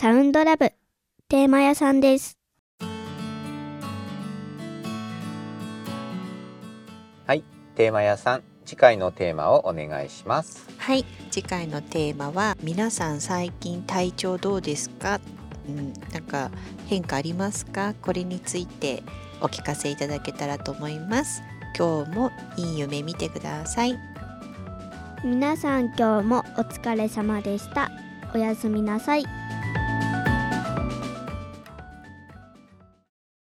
サウンドラブテーマ屋さんです。はい、テーマ屋さん、次回のテーマをお願いします。はい次回のテーマは皆さん最近体調どうですか、うん、なんか変化ありますか？これについてお聞かせいただけたらと思います今日もいい夢見てください皆さん今日もお疲れ様でした。おやすみなさい。